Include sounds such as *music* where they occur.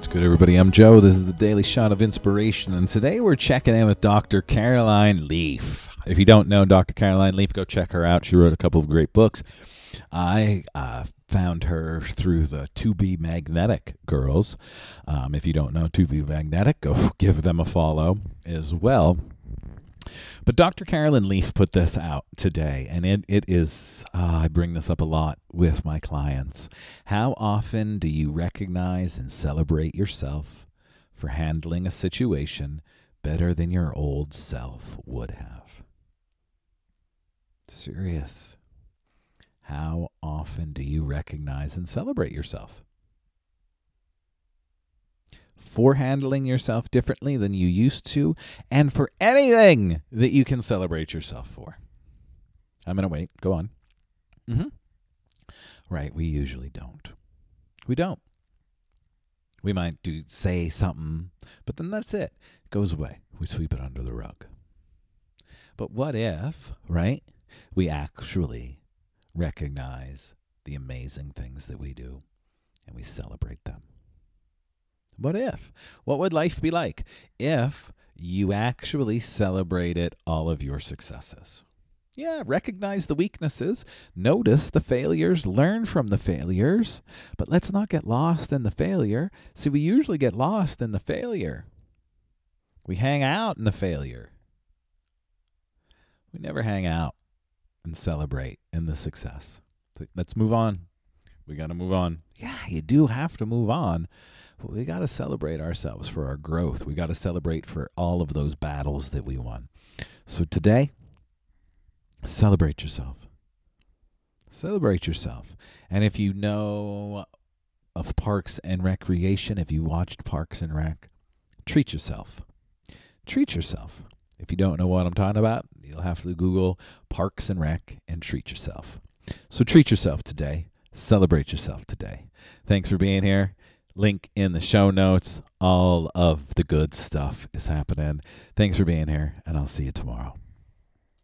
What's good, everybody? I'm Joe. This is the Daily Shot of Inspiration, and today we're checking in with Dr. Caroline Leaf. If you don't know Dr. Caroline Leaf, go check her out. She wrote a couple of great books. I uh, found her through the To Be Magnetic girls. Um, if you don't know To Be Magnetic, go *laughs* give them a follow as well. But Dr. Carolyn Leaf put this out today, and it, it is, uh, I bring this up a lot with my clients. How often do you recognize and celebrate yourself for handling a situation better than your old self would have? Serious. How often do you recognize and celebrate yourself? For handling yourself differently than you used to, and for anything that you can celebrate yourself for. I'm going to wait. Go on. Mm-hmm. Right. We usually don't. We don't. We might do say something, but then that's it. It goes away. We sweep it under the rug. But what if, right, we actually recognize the amazing things that we do and we celebrate them? What if? What would life be like if you actually celebrated all of your successes? Yeah, recognize the weaknesses, notice the failures, learn from the failures, but let's not get lost in the failure. See, we usually get lost in the failure. We hang out in the failure. We never hang out and celebrate in the success. Let's move on. We got to move on. Yeah, you do have to move on. We got to celebrate ourselves for our growth. We got to celebrate for all of those battles that we won. So today, celebrate yourself. Celebrate yourself. And if you know of Parks and Recreation, if you watched Parks and Rec, treat yourself. Treat yourself. If you don't know what I'm talking about, you'll have to Google Parks and Rec and treat yourself. So treat yourself today. Celebrate yourself today. Thanks for being here. Link in the show notes. All of the good stuff is happening. Thanks for being here, and I'll see you tomorrow.